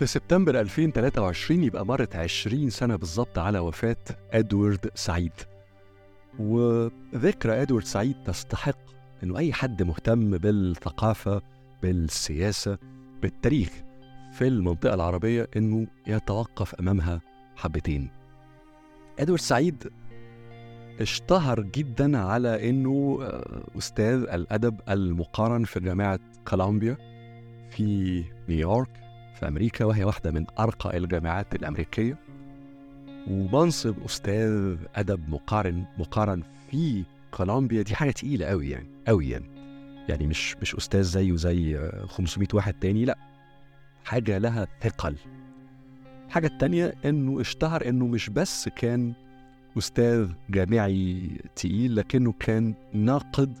في سبتمبر 2023 يبقى مرت 20 سنة بالظبط على وفاة أدوارد سعيد. وذكرى أدوارد سعيد تستحق إنه أي حد مهتم بالثقافة بالسياسة بالتاريخ في المنطقة العربية إنه يتوقف أمامها حبتين. أدوارد سعيد اشتهر جدا على إنه أستاذ الأدب المقارن في جامعة كولومبيا في نيويورك. في أمريكا وهي واحدة من أرقى الجامعات الأمريكية. ومنصب أستاذ أدب مقارن مقارن في كولومبيا. دي حاجة تقيلة قوي يعني قوي يعني. يعني مش مش أستاذ زيه زي 500 واحد تاني لأ. حاجة لها ثقل. الحاجة التانية إنه اشتهر إنه مش بس كان أستاذ جامعي تقيل لكنه كان ناقد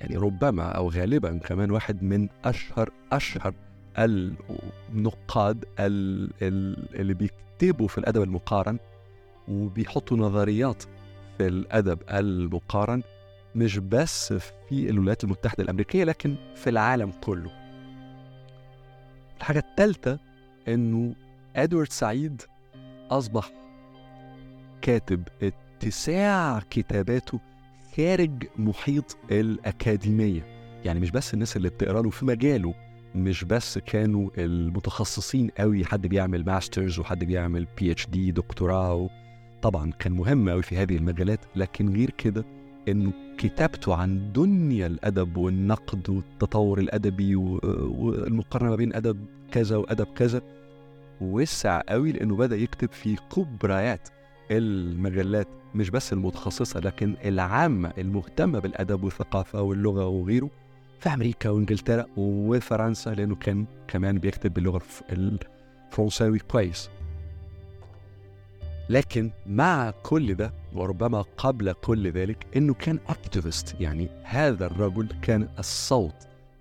يعني ربما أو غالبا كمان واحد من أشهر أشهر النقاد اللي بيكتبوا في الأدب المقارن وبيحطوا نظريات في الأدب المقارن مش بس في الولايات المتحدة الأمريكية لكن في العالم كله. الحاجة الثالثة إنه إدوارد سعيد أصبح كاتب اتساع كتاباته خارج محيط الأكاديمية. يعني مش بس الناس اللي بتقرأ له في مجاله مش بس كانوا المتخصصين قوي حد بيعمل masters وحد بيعمل PhD دكتوراه طبعا كان مهم قوي في هذه المجالات لكن غير كده إنه كتابته عن دنيا الأدب والنقد والتطور الأدبي والمقارنة ما بين أدب كذا وأدب كذا وسع قوي لأنه بدأ يكتب في كبريات المجلات مش بس المتخصصة لكن العامة المهتمة بالأدب والثقافة واللغة وغيره. في أمريكا وإنجلترا وفرنسا لأنه كان كمان بيكتب باللغة الفرنساوي كويس. لكن مع كل ده وربما قبل كل ذلك إنه كان اكتيفست يعني هذا الرجل كان الصوت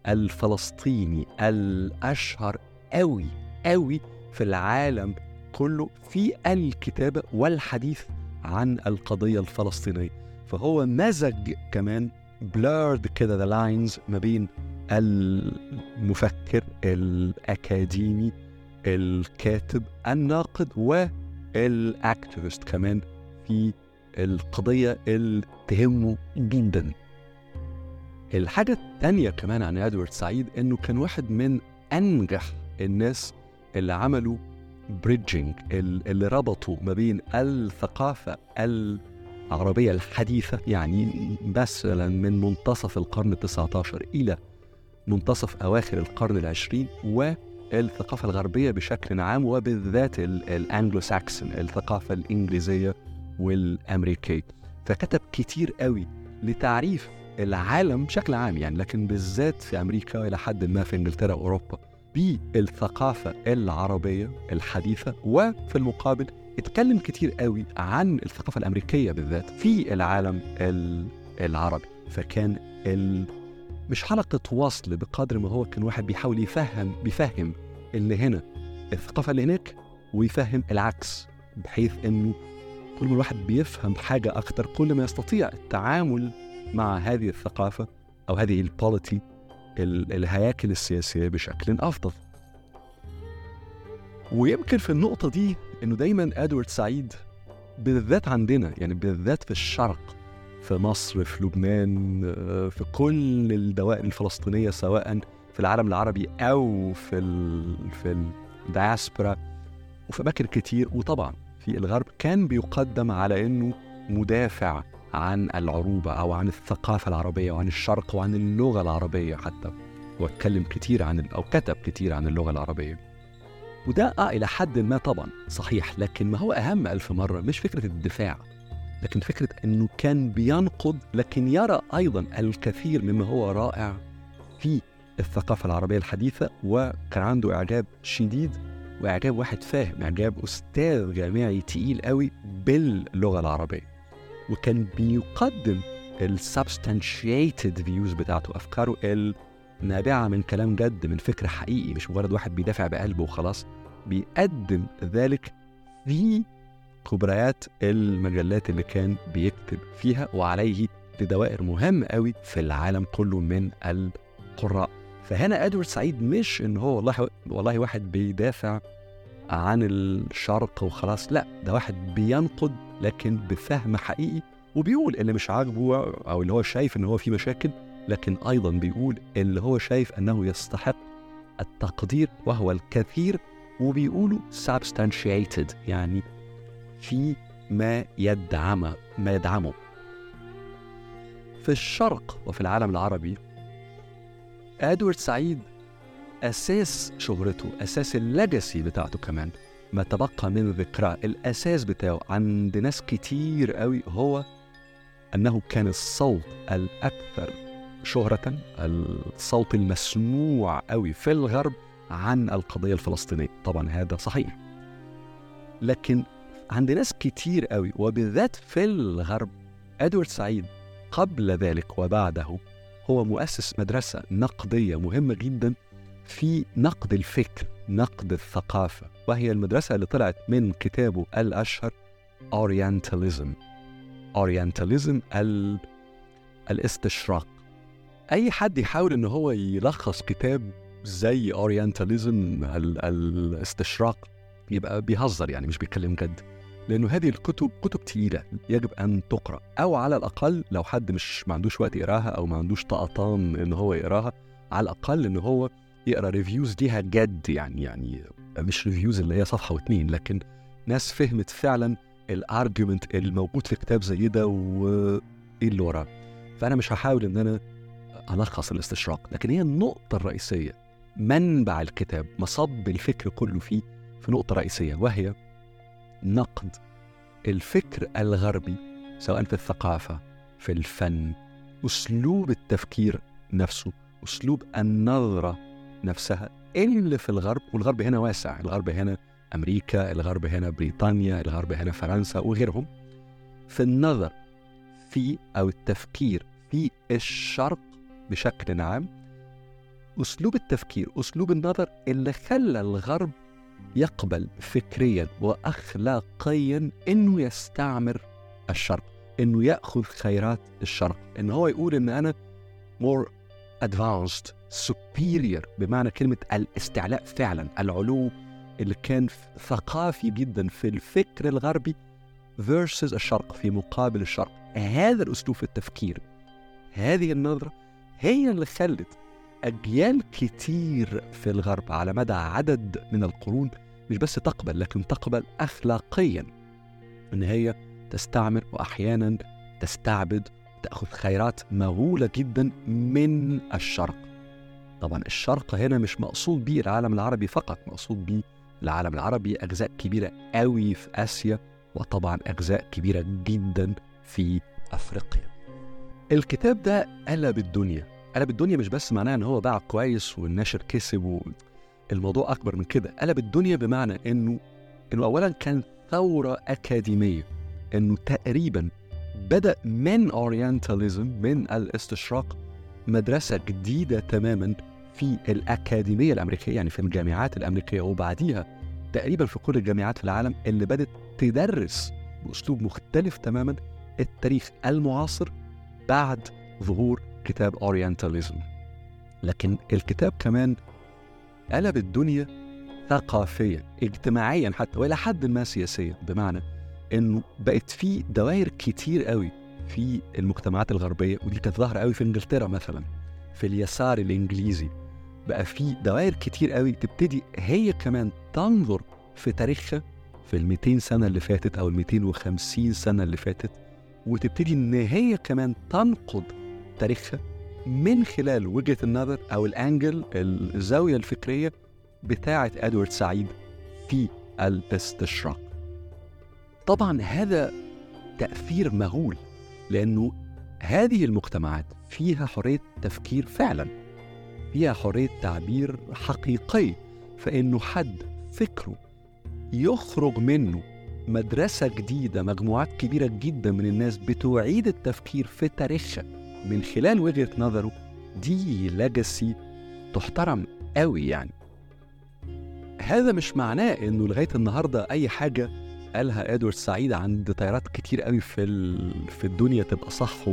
الفلسطيني الأشهر قوي قوي في العالم كله في الكتابة والحديث عن القضية الفلسطينية. فهو مزج كمان blurred كده the lines ما بين المفكر الأكاديمي الكاتب الناقد وال activist كمان في القضية اللي تهمه جدا. الحاجة الثانية كمان عن إدوارد سعيد إنه كان واحد من أنجح الناس اللي عملوا بريدجينج اللي ربطوا ما بين الثقافة العربية الحديثة يعني مثلا من منتصف القرن التسعة عشر إلى منتصف أواخر القرن العشرين والثقافة الغربية بشكل عام وبالذات الأنجلو ساكسون الثقافة الإنجليزية والأمريكية. فكتب كتير قوي لتعريف العالم بشكل عام يعني لكن بالذات في أمريكا إلى حد ما في إنجلترا وأوروبا بالثقافة العربية الحديثة وفي المقابل اتكلم كتير قوي عن الثقافة الأمريكية بالذات في العالم العربي. فكان ال... مش حلقة وصل بقدر ما هو كان واحد بيحاول يفهم بيفهم اللي هنا الثقافة اللي هناك ويفهم العكس بحيث إنه كل ما الواحد بيفهم حاجة أكتر كل ما يستطيع التعامل مع هذه الثقافة أو هذه البوليتي الهياكل السياسية بشكل أفضل. ويمكن في النقطة دي إنه دايما أدوارد سعيد بالذات عندنا يعني بالذات في الشرق في مصر في لبنان في كل الدوائر الفلسطينية سواء في العالم العربي أو في ال في الدياسبرا وفي أماكن كتير. وطبعا في الغرب كان بيقدم على إنه مدافع عن العروبة أو عن الثقافة العربية وعن الشرق وعن اللغة العربية حتى. واتكلم كتير عن أو كتب كتير عن اللغة العربية. وده آه إلى حد ما طبعا صحيح لكن ما هو أهم ألف مرة مش فكرة الدفاع لكن فكرة أنه كان بينقد لكن يرى أيضا الكثير مما هو رائع في الثقافة العربية الحديثة وكان عنده إعجاب شديد وإعجاب واحد فاهم إعجاب أستاذ جامعي تقيل قوي باللغة العربية وكان بيقدم ال substantiated views بتاعته أفكاره النابعة من كلام جد من فكر حقيقي مش مجرد واحد بيدافع بقلبه وخلاص. بيقدم ذلك في كبريات المجلات اللي كان بيكتب فيها وعليه لدوائر مهمة قوي في العالم كله من القراء. فهنا إدوارد سعيد مش إن هو والله والله واحد بيدافع عن الشرق وخلاص لا ده واحد بينقد لكن بفهم حقيقي وبيقول اللي مش عاجبه أو اللي هو شايف إن هو في مشاكل لكن أيضا بيقول اللي هو شايف أنه يستحق التقدير وهو الكثير وبيقولوا substantiated يعني في ما يدعم ما يدعمه في الشرق وفي العالم العربي ادوارد سعيد أساس شهرته أساس الليجاسي بتاعته كمان ما تبقى من ذكراه الاساس بتاعه عند ناس كتير قوي هو انه كان الصوت الاكثر شهرة الصوت المسموع قوي في الغرب عن القضية الفلسطينية. طبعا هذا صحيح. لكن عند ناس كتير قوي وبالذات في الغرب إدوارد سعيد قبل ذلك وبعده هو مؤسس مدرسة نقدية مهمة جدا في نقد الفكر نقد الثقافة وهي المدرسة اللي طلعت من كتابه الأشهر أورينتاليزم أورينتاليزم ال... الاستشراق. أي حد يحاول إن هو يلخص كتاب زي Orientalism ال... الاستشراق يبقى بيهزر يعني مش بيتكلم جد. لأنه هذه الكتب كتب تقيلة يجب أن تقرأ أو على الأقل لو حد مش ما عندوش وقت يقراها أو ما عندوش طقطان إن هو يقراها على الأقل إن هو يقرأ reviews ليها جد يعني يعني مش reviews اللي هي صفحة واتنين لكن ناس فهمت فعلا ال argument الموجود في كتاب زي ده وإيه اللي وراه. فأنا مش هحاول إن أنا ألخص الاستشراق لكن هي النقطة الرئيسية منبع الكتاب مصب الفكر كله فيه في نقطة رئيسية وهي نقد الفكر الغربي سواء في الثقافة في الفن أسلوب التفكير نفسه أسلوب النظرة نفسها. اللي في الغرب؟ والغرب هنا واسع الغرب هنا أمريكا الغرب هنا بريطانيا الغرب هنا فرنسا وغيرهم. في النظر في أو التفكير في الشرق بشكل عام أسلوب التفكير أسلوب النظر اللي خلى الغرب يقبل فكريا وأخلاقيا أنه يستعمر الشرق أنه يأخذ خيرات الشرق أنه هو يقول أن أنا more advanced superior بمعنى كلمة الاستعلاء فعلا العلو اللي كان ثقافي جدا في الفكر الغربي versus الشرق في مقابل الشرق. هذا الأسلوب في التفكير هذه النظرة هي اللي خلت أجيال كتير في الغرب على مدى عدد من القرون مش بس تقبل لكن تقبل أخلاقيا. إن هي تستعمر وأحيانا تستعبد تأخذ خيرات مهولة جدا من الشرق. طبعا الشرق هنا مش مقصود بيه العالم العربي فقط مقصود بيه العالم العربي أجزاء كبيرة قوي في آسيا وطبعا أجزاء كبيرة جدا في أفريقيا. الكتاب ده قلب الدنيا. قلب الدنيا مش بس معناه إن هو باع كويس والناشر كسب. الموضوع أكبر من كده قلب الدنيا بمعنى إنه إنه اولا كان ثورة أكاديمية إنه تقريبا بدأ من اورينتاليزم من الاستشراق مدرسة جديدة تماما في الأكاديمية الأمريكية يعني في الجامعات الأمريكية وبعديها تقريبا في كل الجامعات في العالم اللي بدأت تدرس بأسلوب مختلف تماما التاريخ المعاصر بعد ظهور كتاب اورينتاليزم لكن الكتاب كمان قلب الدنيا ثقافيا اجتماعيا حتى وإلى حد ما سياسيا. بمعنى إنه بقت في دوائر كتير قوي في المجتمعات الغربية ودي كانت ظاهرة قوي في إنجلترا مثلا في اليسار الإنجليزي. بقى في دوائر كتير قوي تبتدي هي كمان تنظر في تاريخها في ال 200 سنة اللي فاتت أو ال 250 سنة اللي فاتت وتبتدي إن هي كمان تنقد تاريخها من خلال وجهة النظر أو الأنجل الزاوية الفكريه بتاعة إدوارد سعيد في الاستشراق. طبعا هذا تأثير مهول لأنه هذه المجتمعات فيها حرية تفكير فعلا فيها حرية تعبير حقيقي فإنه حد فكره يخرج منه مدرسة جديدة مجموعات كبيرة جدا من الناس بتعيد التفكير في تاريخها من خلال وجهة نظره دي ليجاسي تحترم قوي يعني. هذا مش معناه إنه لغاية النهارده أي حاجة قالها إدوارد سعيد عند تيارات كتير قوي في في الدنيا تبقى صح و...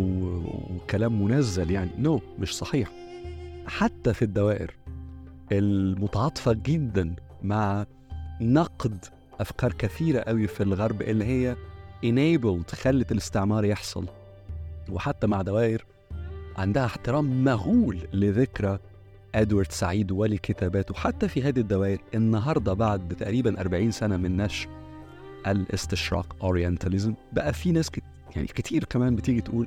وكلام منزل يعني. نو no, مش صحيح. حتى في الدوائر المتعاطفة جدا مع نقد أفكار كثيرة قوي في الغرب اللي هي enabled خلت الاستعمار يحصل. وحتى مع دوائر عندها احترام مهول لذكرى إدوارد سعيد ولكتاباته. حتى في هذه الدوائر النهارده بعد تقريبا 40 سنة من نشر الاستشراق أورينتاليزم بقى في ناس كت يعني كتير كمان بتيجي تقول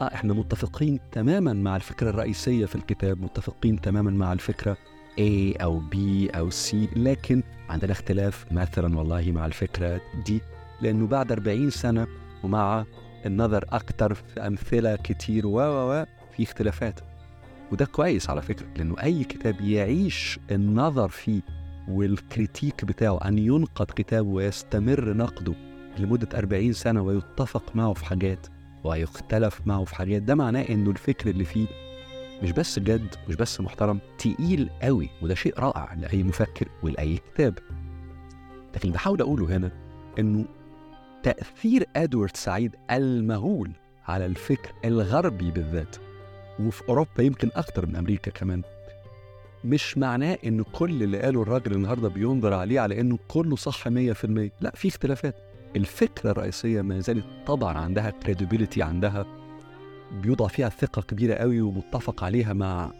آه إحنا متفقين تماما مع الفكرة الرئيسية في الكتاب متفقين تماما مع الفكرة A أو B أو C لكن عندنا اختلاف مثلا والله مع الفكرة دي لأنه بعد 40 سنة ومع النظر أكتر في أمثلة كتير و و في اختلافات. وده كويس على فكرة لأنه أي كتاب يعيش النظر فيه والكريتيك بتاعه أن ينقد كتابه ويستمر نقده لمدة 40 سنة ويتفق معه في حاجات ويختلف معه في حاجات ده معناه إنه الفكر اللي فيه مش بس جد مش بس محترم تقيل قوي وده شيء رائع لأي مفكر ولأي كتاب. لكن بحاول أقوله هنا إنه تأثير أدوارد سعيد المهول على الفكر الغربي بالذات وفي أوروبا يمكن أكتر من أمريكا كمان. مش معناه إن كل اللي قاله الراجل النهارده بينظر عليه على إنه كله صح 100% لا في اختلافات. الفكرة الرئيسية ما زالت طبعا عندها كريديبيليتي عندها بيوضع فيها ثقة كبيرة قوي ومتفق عليها مع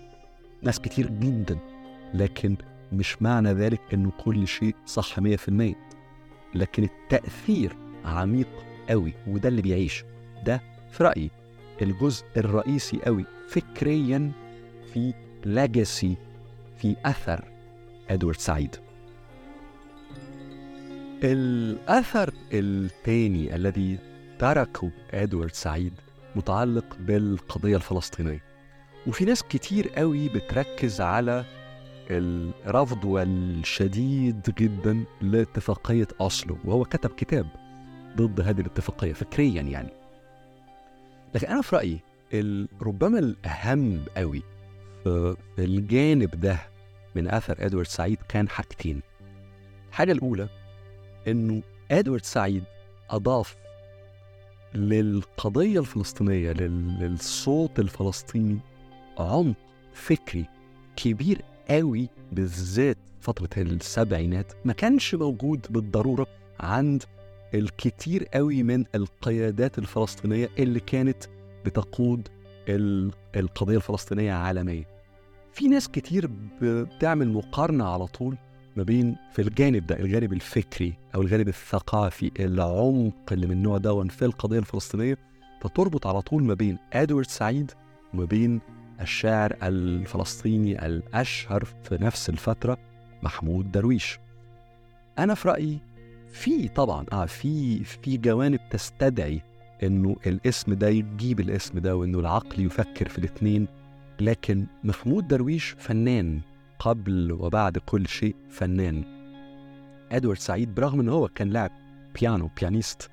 ناس كتير جدا. لكن مش معنى ذلك إنه كل شيء صح 100% لكن التأثير عميق قوي وده اللي بيعيش ده في رأيي الجزء الرئيسي قوي فكريا في ليجاسي في أثر أدوارد سعيد. الأثر الثاني الذي تركه أدوارد سعيد متعلق بالقضية الفلسطينية. وفي ناس كتير قوي بتركز على الرفض والشديد جدا لاتفاقية أوسلو وهو كتب كتاب ضد هذه الاتفاقية فكريا يعني. لكن أنا في رأيي ربما الأهم قوي في الجانب ده من أثر إدوارد سعيد كان حاجتين. الحاجة الأولى إنه إدوارد سعيد أضاف للقضية الفلسطينية للصوت الفلسطيني عمق فكري كبير قوي بالذات فترة السبعينات. ما كانش موجود بالضرورة عند الكثير قوي من القيادات الفلسطينية اللي كانت بتقود القضية الفلسطينية عالمية في ناس كتير بتعمل مقارنة على طول ما بين في الجانب ده الجانب الفكري أو الجانب الثقافي العمق اللي من النوع ده في القضية الفلسطينية فتربط على طول ما بين إدوارد سعيد وما بين الشاعر الفلسطيني الأشهر في نفس الفترة محمود درويش. أنا في رأيي في طبعا آه في في جوانب تستدعي إنه الاسم ده يجيب الاسم ده وإنه العقل يفكر في الاثنين لكن محمود درويش فنان قبل وبعد كل شيء فنان. إدوارد سعيد برغم إن هو كان لاعب بيانو pianist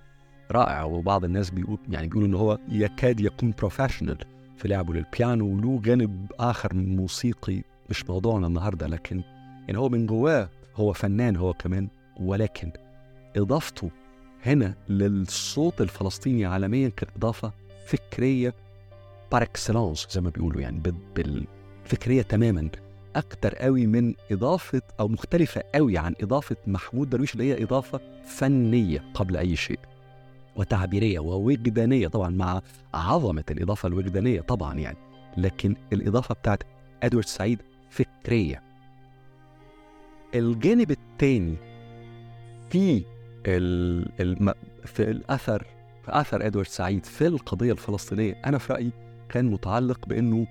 رائع وبعض الناس بيقول يعني بيقولوا إن هو يكاد يكون professional في لعبه للبيانو وله جانب آخر موسيقي مش موضوعنا النهارده لكن يعني هو من جواه هو فنان هو كمان ولكن إضافته هنا للصوت الفلسطيني عالميا كانت اضافه فكريه pure زي ما بيقولوا يعني بالفكرية تماما. أكتر قوي من إضافة أو مختلفة قوي عن إضافة محمود درويش اللي هي إضافة فنية قبل أي شيء. وتعبيرية ووجدانية طبعا مع عظمة الإضافة الوجدانية طبعا يعني. لكن الإضافة بتاعت إدوارد سعيد فكرية. الجانب الثاني في الم... في الأثر في أثر إدوارد سعيد في القضية الفلسطينية أنا في رأيي كان متعلق بأنه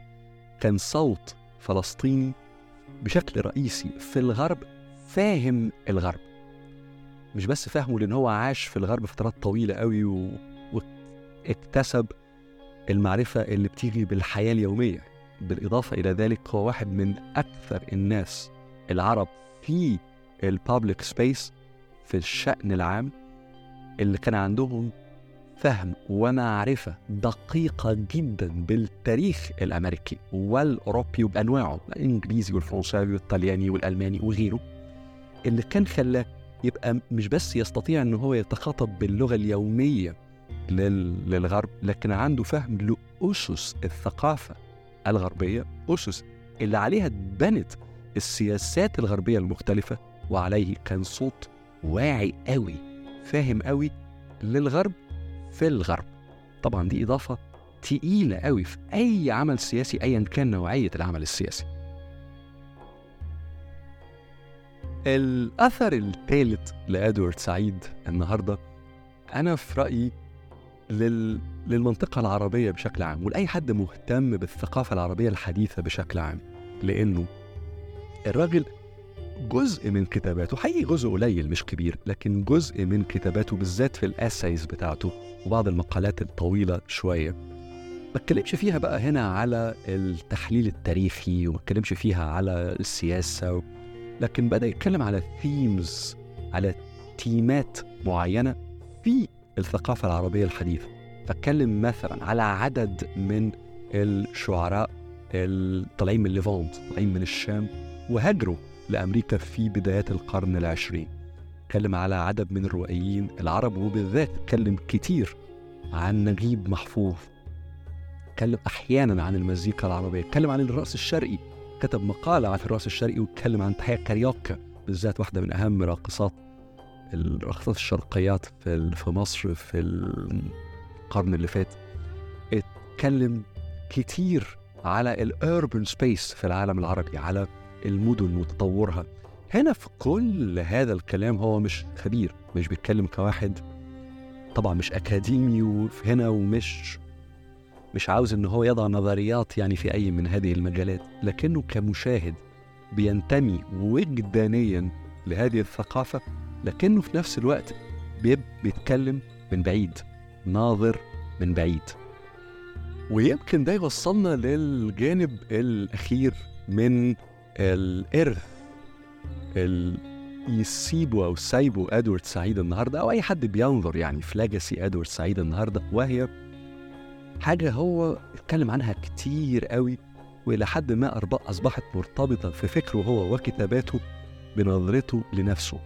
كان صوت فلسطيني بشكل رئيسي في الغرب فاهم الغرب. مش بس فاهمه لأن هو عاش في الغرب فترات طويلة قوي و... واكتسب المعرفة اللي بتيجي بالحياة اليومية. بالإضافة إلى ذلك هو واحد من أكثر الناس العرب في البابليك سبيس في الشأن العام اللي كان عندهم فهم ومعرفة دقيقة جدا بالتاريخ الأمريكي والأوروبي وبأنواعه الإنجليزي والفرنساوي والطلياني والألماني وغيره اللي كان خلاه يبقى مش بس يستطيع أنه هو يتخاطب باللغة اليومية للغرب لكن عنده فهم لأسس الثقافة الغربية أسس اللي عليها اتبنت السياسات الغربية المختلفة وعليه كان صوت واعي قوي فاهم قوي للغرب في الغرب. طبعا دي إضافة تقيلة قوي في أي عمل سياسي أيا كان نوعية العمل السياسي. الأثر الثالث لأدوارد سعيد النهاردة أنا في رأيي لل... للمنطقة العربية بشكل عام ولأي حد مهتم بالثقافة العربية الحديثة بشكل عام لأنه الراجل جزء من كتاباته. حقيقي جزء قليل مش كبير لكن جزء من كتاباته بالذات في الأسايز بتاعته وبعض المقالات الطويلة شوية. ما اتكلمش فيها بقى هنا على التحليل التاريخي وما اتكلمش فيها على السياسة لكن بدأ يتكلم على ثيمز على تيمات معينة في الثقافة العربية الحديثة. فاتكلم مثلا على عدد من الشعراء الطالعين من ليفانت طالعين من الشام وهاجروا لأمريكا في بدايات القرن العشرين. اتكلم على عدد من الروائيين العرب وبالذات اتكلم كتير عن نجيب محفوظ. اتكلم أحيانا عن المزيكا العربية اتكلم عن الرأس الشرقي. كتب مقالة عن الرقص الشرقي واتكلم عن تحية كاريوكا بالذات واحدة من أهم راقصات الراقصات الشرقيات في مصر في القرن اللي فات. اتكلم كتير على ال urban space في العالم العربي على المدن وتطورها هنا في كل هذا الكلام هو مش خبير مش بيتكلم كواحد. طبعا مش أكاديمي هنا ومش مش عاوز إن هو يضع نظريات يعني في أي من هذه المجالات لكنه كمشاهد بينتمي وجدانيا لهذه الثقافة لكنه في نفس الوقت بيتكلم من بعيد ناظر من بعيد. ويمكن ده يوصلنا للجانب الأخير من الإرث اللي يسيبه أو سايبه أدوارد سعيد النهاردة أو أي حد بينظر يعني في لاجاسي أدوارد سعيد النهاردة وهي حاجة هو اتكلم عنها كتير قوي وإلى حد ما أصبحت مرتبطة في فكره هو وكتاباته بنظرته لنفسه.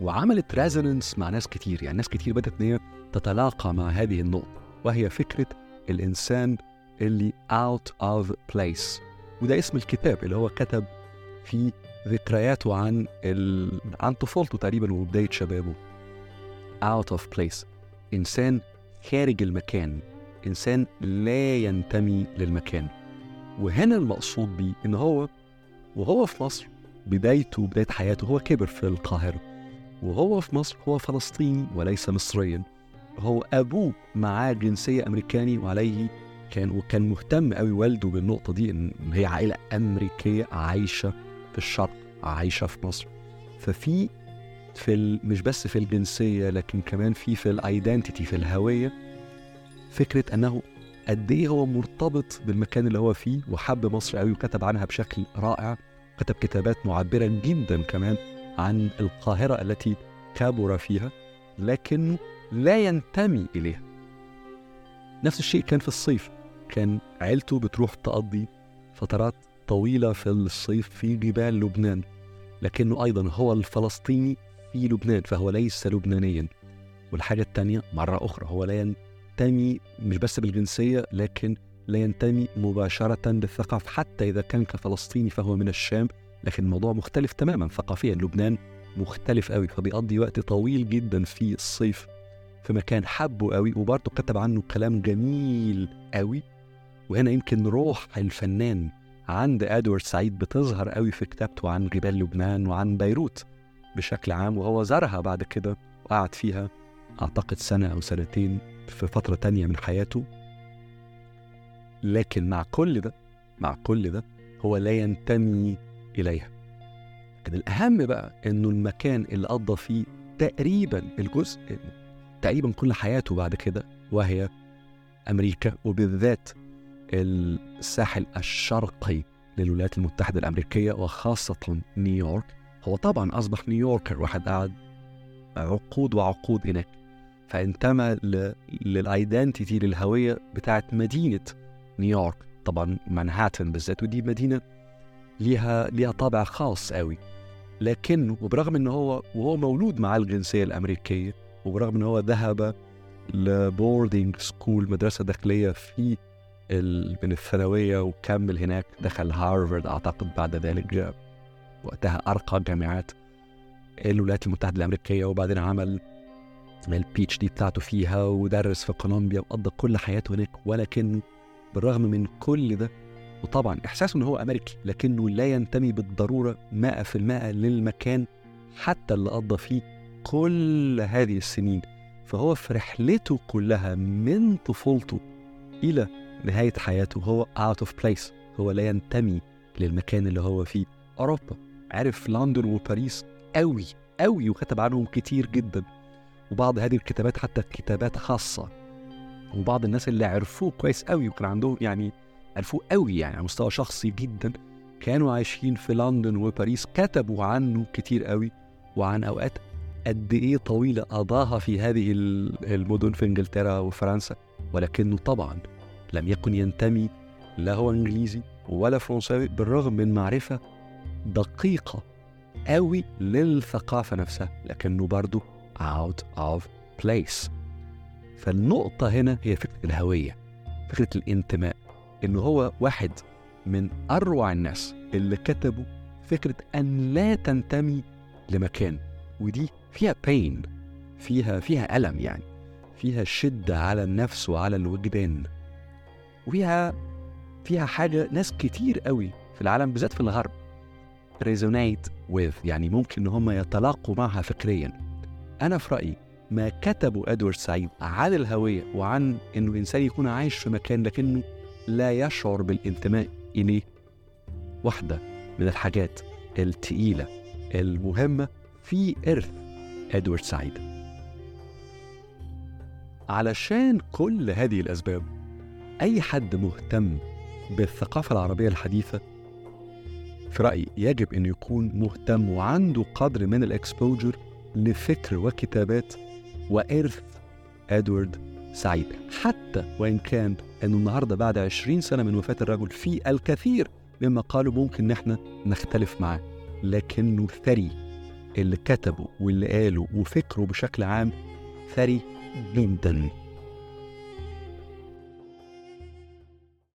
وعملت ريزونانس مع ناس كتير يعني ناس كتير بدأت إن هي تتلاقى مع هذه النقطة وهي فكرة الإنسان اللي out of place. وده اسم الكتاب اللي هو كتب فيه ذكرياته عن ال... عن طفولته تقريبا وبداية شبابه. Out of place. إنسان خارج المكان. إنسان لا ينتمي للمكان. وهنا المقصود بيه إن هو وهو في مصر بدايته بداية حياته هو كبر في القاهرة. وهو في مصر هو فلسطيني وليس مصريا. هو أبوه معاه جنسية أمريكاني وعليه كان وكان مهتم قوي والده بالنقطة دي إن هي عائلة أمريكية عايشة في الشرق عايشة في مصر. ففي في. مش بس في الجنسية لكن كمان في في الايدنتيتي في الهوية فكرة أنه قد إيه هو مرتبط بالمكان اللي هو فيه وحب مصر قوي وكتب عنها بشكل رائع. كتب كتابات معبرة جدا كمان عن القاهرة التي كبر فيها لكنه لا ينتمي إليها. نفس الشيء كان في الصيف. كان عيلته بتروح تقضي فترات طويلة في الصيف في جبال لبنان لكنه أيضا هو الفلسطيني في لبنان فهو ليس لبنانيا. والحاجة الثانية مرة أخرى هو لا ينتمي مش بس بالجنسية لكن لا ينتمي مباشرة للثقافة حتى إذا كان كفلسطيني فهو من الشام لكن الموضوع مختلف تماما ثقافيا. لبنان مختلف قوي فبيقضي وقت طويل جدا في الصيف في مكان حبه قوي وبرضه كتب عنه كلام جميل قوي وهنا يمكن روح الفنان عند أدوارد سعيد بتظهر قوي في كتابته عن جبال لبنان وعن بيروت بشكل عام وهو زارها بعد كده وقعد فيها أعتقد سنة أو سنتين في فترة تانية من حياته. لكن مع كل ده مع كل ده هو لا ينتمي إليها. لكن الأهم بقى إنه المكان اللي قضى فيه تقريبا الجزء تقريبا كل حياته بعد كده وهي أمريكا وبالذات الساحل الشرقي للولايات المتحدة الأمريكية وخاصة نيويورك. هو طبعا أصبح New Yorker واحد قعد عقود وعقود هناك. فانتمى لل identity للهوية بتاعت مدينة نيويورك. طبعا مانهاتن بالذات ودي مدينة ليها ليها طابع خاص قوي. لكنه وبرغم إن هو وهو مولود مع الجنسية الأمريكية وبرغم إن هو ذهب ل boarding school مدرسة داخلية في من الثانوية وكمل هناك دخل هارفارد أعتقد بعد ذلك وقتها أرقى جامعات الولايات المتحدة الأمريكية وبعدين عمل ال PhD بتاعته فيها ودرس في كولومبيا وقضى كل حياته هناك ولكن بالرغم من كل ده وطبعا إحساسه إن هو أمريكي لكنه لا ينتمي بالضرورة 100% للمكان حتى اللي قضى فيه كل هذه السنين. فهو في رحلته كلها من طفولته إلى نهاية حياته هو out of place هو لا ينتمي للمكان اللي هو فيه. أوروبا عرف لندن وباريس قوي قوي وكتب عنهم كتير جدا. وبعض هذه الكتابات حتى كتابات خاصة. وبعض الناس اللي عرفوه كويس قوي وكان عندهم يعني عرفوه قوي يعني على مستوى شخصي جدا كانوا عايشين في لندن وباريس كتبوا عنه كتير قوي. وعن أوقات قد إيه طويلة قضاها في هذه المدن في إنجلترا وفرنسا. ولكنه طبعا لم يكن ينتمي لا هو إنجليزي ولا فرنساوي بالرغم من معرفة دقيقة قوي للثقافة نفسها لكنه برضه out of place. فالنقطة هنا هي فكرة الهوية فكرة الانتماء إنه هو واحد من أروع الناس اللي كتبوا فكرة أن لا تنتمي لمكان. ودي فيها بين فيها فيها ألم يعني فيها شدة على النفس وعلى الوجدان. وفيها فيها حاجة ناس كتير قوي في العالم بالذات في الغرب ريزونيت with يعني ممكن إن هم يتلاقوا معها فكريا. أنا في رأيي ما كتبه إدوارد سعيد عن الهوية وعن إنه الإنسان يكون عايش في مكان لكنه لا يشعر بالانتماء إليه واحدة من الحاجات التقيلة المهمة في إرث إدوارد سعيد. علشان كل هذه الأسباب أي حد مهتم بالثقافة العربية الحديثة؟ في رأيي يجب أن يكون مهتم وعنده قدر من الإكسبوجر لفكر وكتابات وإرث إدوارد سعيد. حتى وإن كان أنه النهاردة بعد عشرين سنة من وفاة الرجل في الكثير مما قالوا ممكن إن إحنا نختلف معاه. لكنه ثري اللي كتبه واللي قاله وفكره بشكل عام ثري جدا.